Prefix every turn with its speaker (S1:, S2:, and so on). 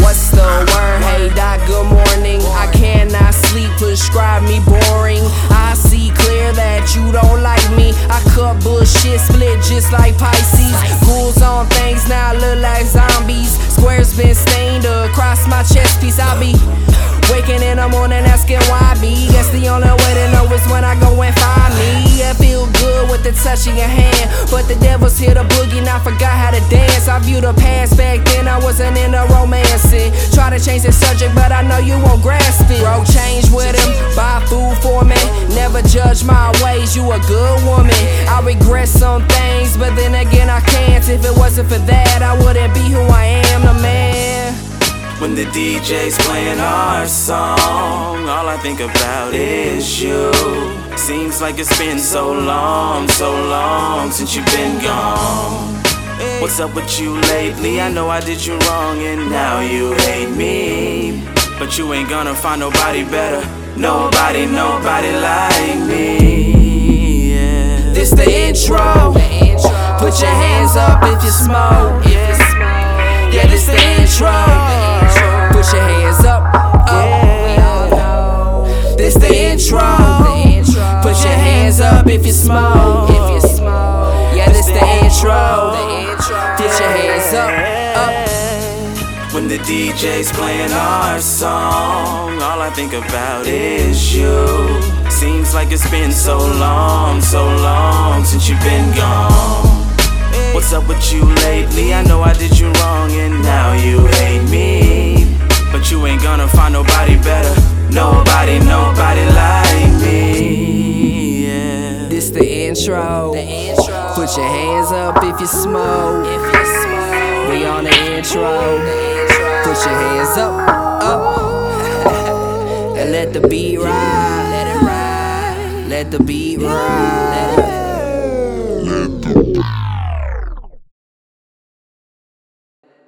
S1: What's the word? Hey, doc, good morning. I cannot sleep, prescribe me boring. I see clear that you don't like me. I cut bullshit, split just like Pisces. Ghouls on things now look like zombies. Squares been stained across my chest piece. I be waking in the morning asking why me. Guess the only way to know is when I go and find me. I feel good with the touch of your hand, but the devil's here to boogie, and I forgot how to dance. I view the past back then. I wasn't in a romancing. Try to change the subject, but I know you won't grasp it. Bro, change with him. Buy food for me. Never judge my ways. You a good woman. I regret some things, but then again I can't. If it wasn't for that, I wouldn't be who I am, the man.
S2: When the DJ's playing our song, all I think about is you. Seems like it's been so long, so long since you've been gone. What's up with you lately? I know I did you wrong and now you hate me. But you ain't gonna find nobody better. Nobody, nobody like me. Yeah.
S1: This the intro. Put your hands up if you smoke. Yeah, this the intro. Put your hands up. Oh, up. This the intro. Put your hands up if you smoke.
S2: When the DJ's playing our song, all I think about is you. Seems like it's been so long, so long since you've been gone. What's up with you lately? I know I did you wrong and now you hate me. But you ain't gonna find nobody better. Nobody, nobody like me. Yeah.
S1: This the intro. Put your hands up if you smoke. We on the intro. Put your hands up, up. and let the beat ride. Let it ride. Let the beat ride.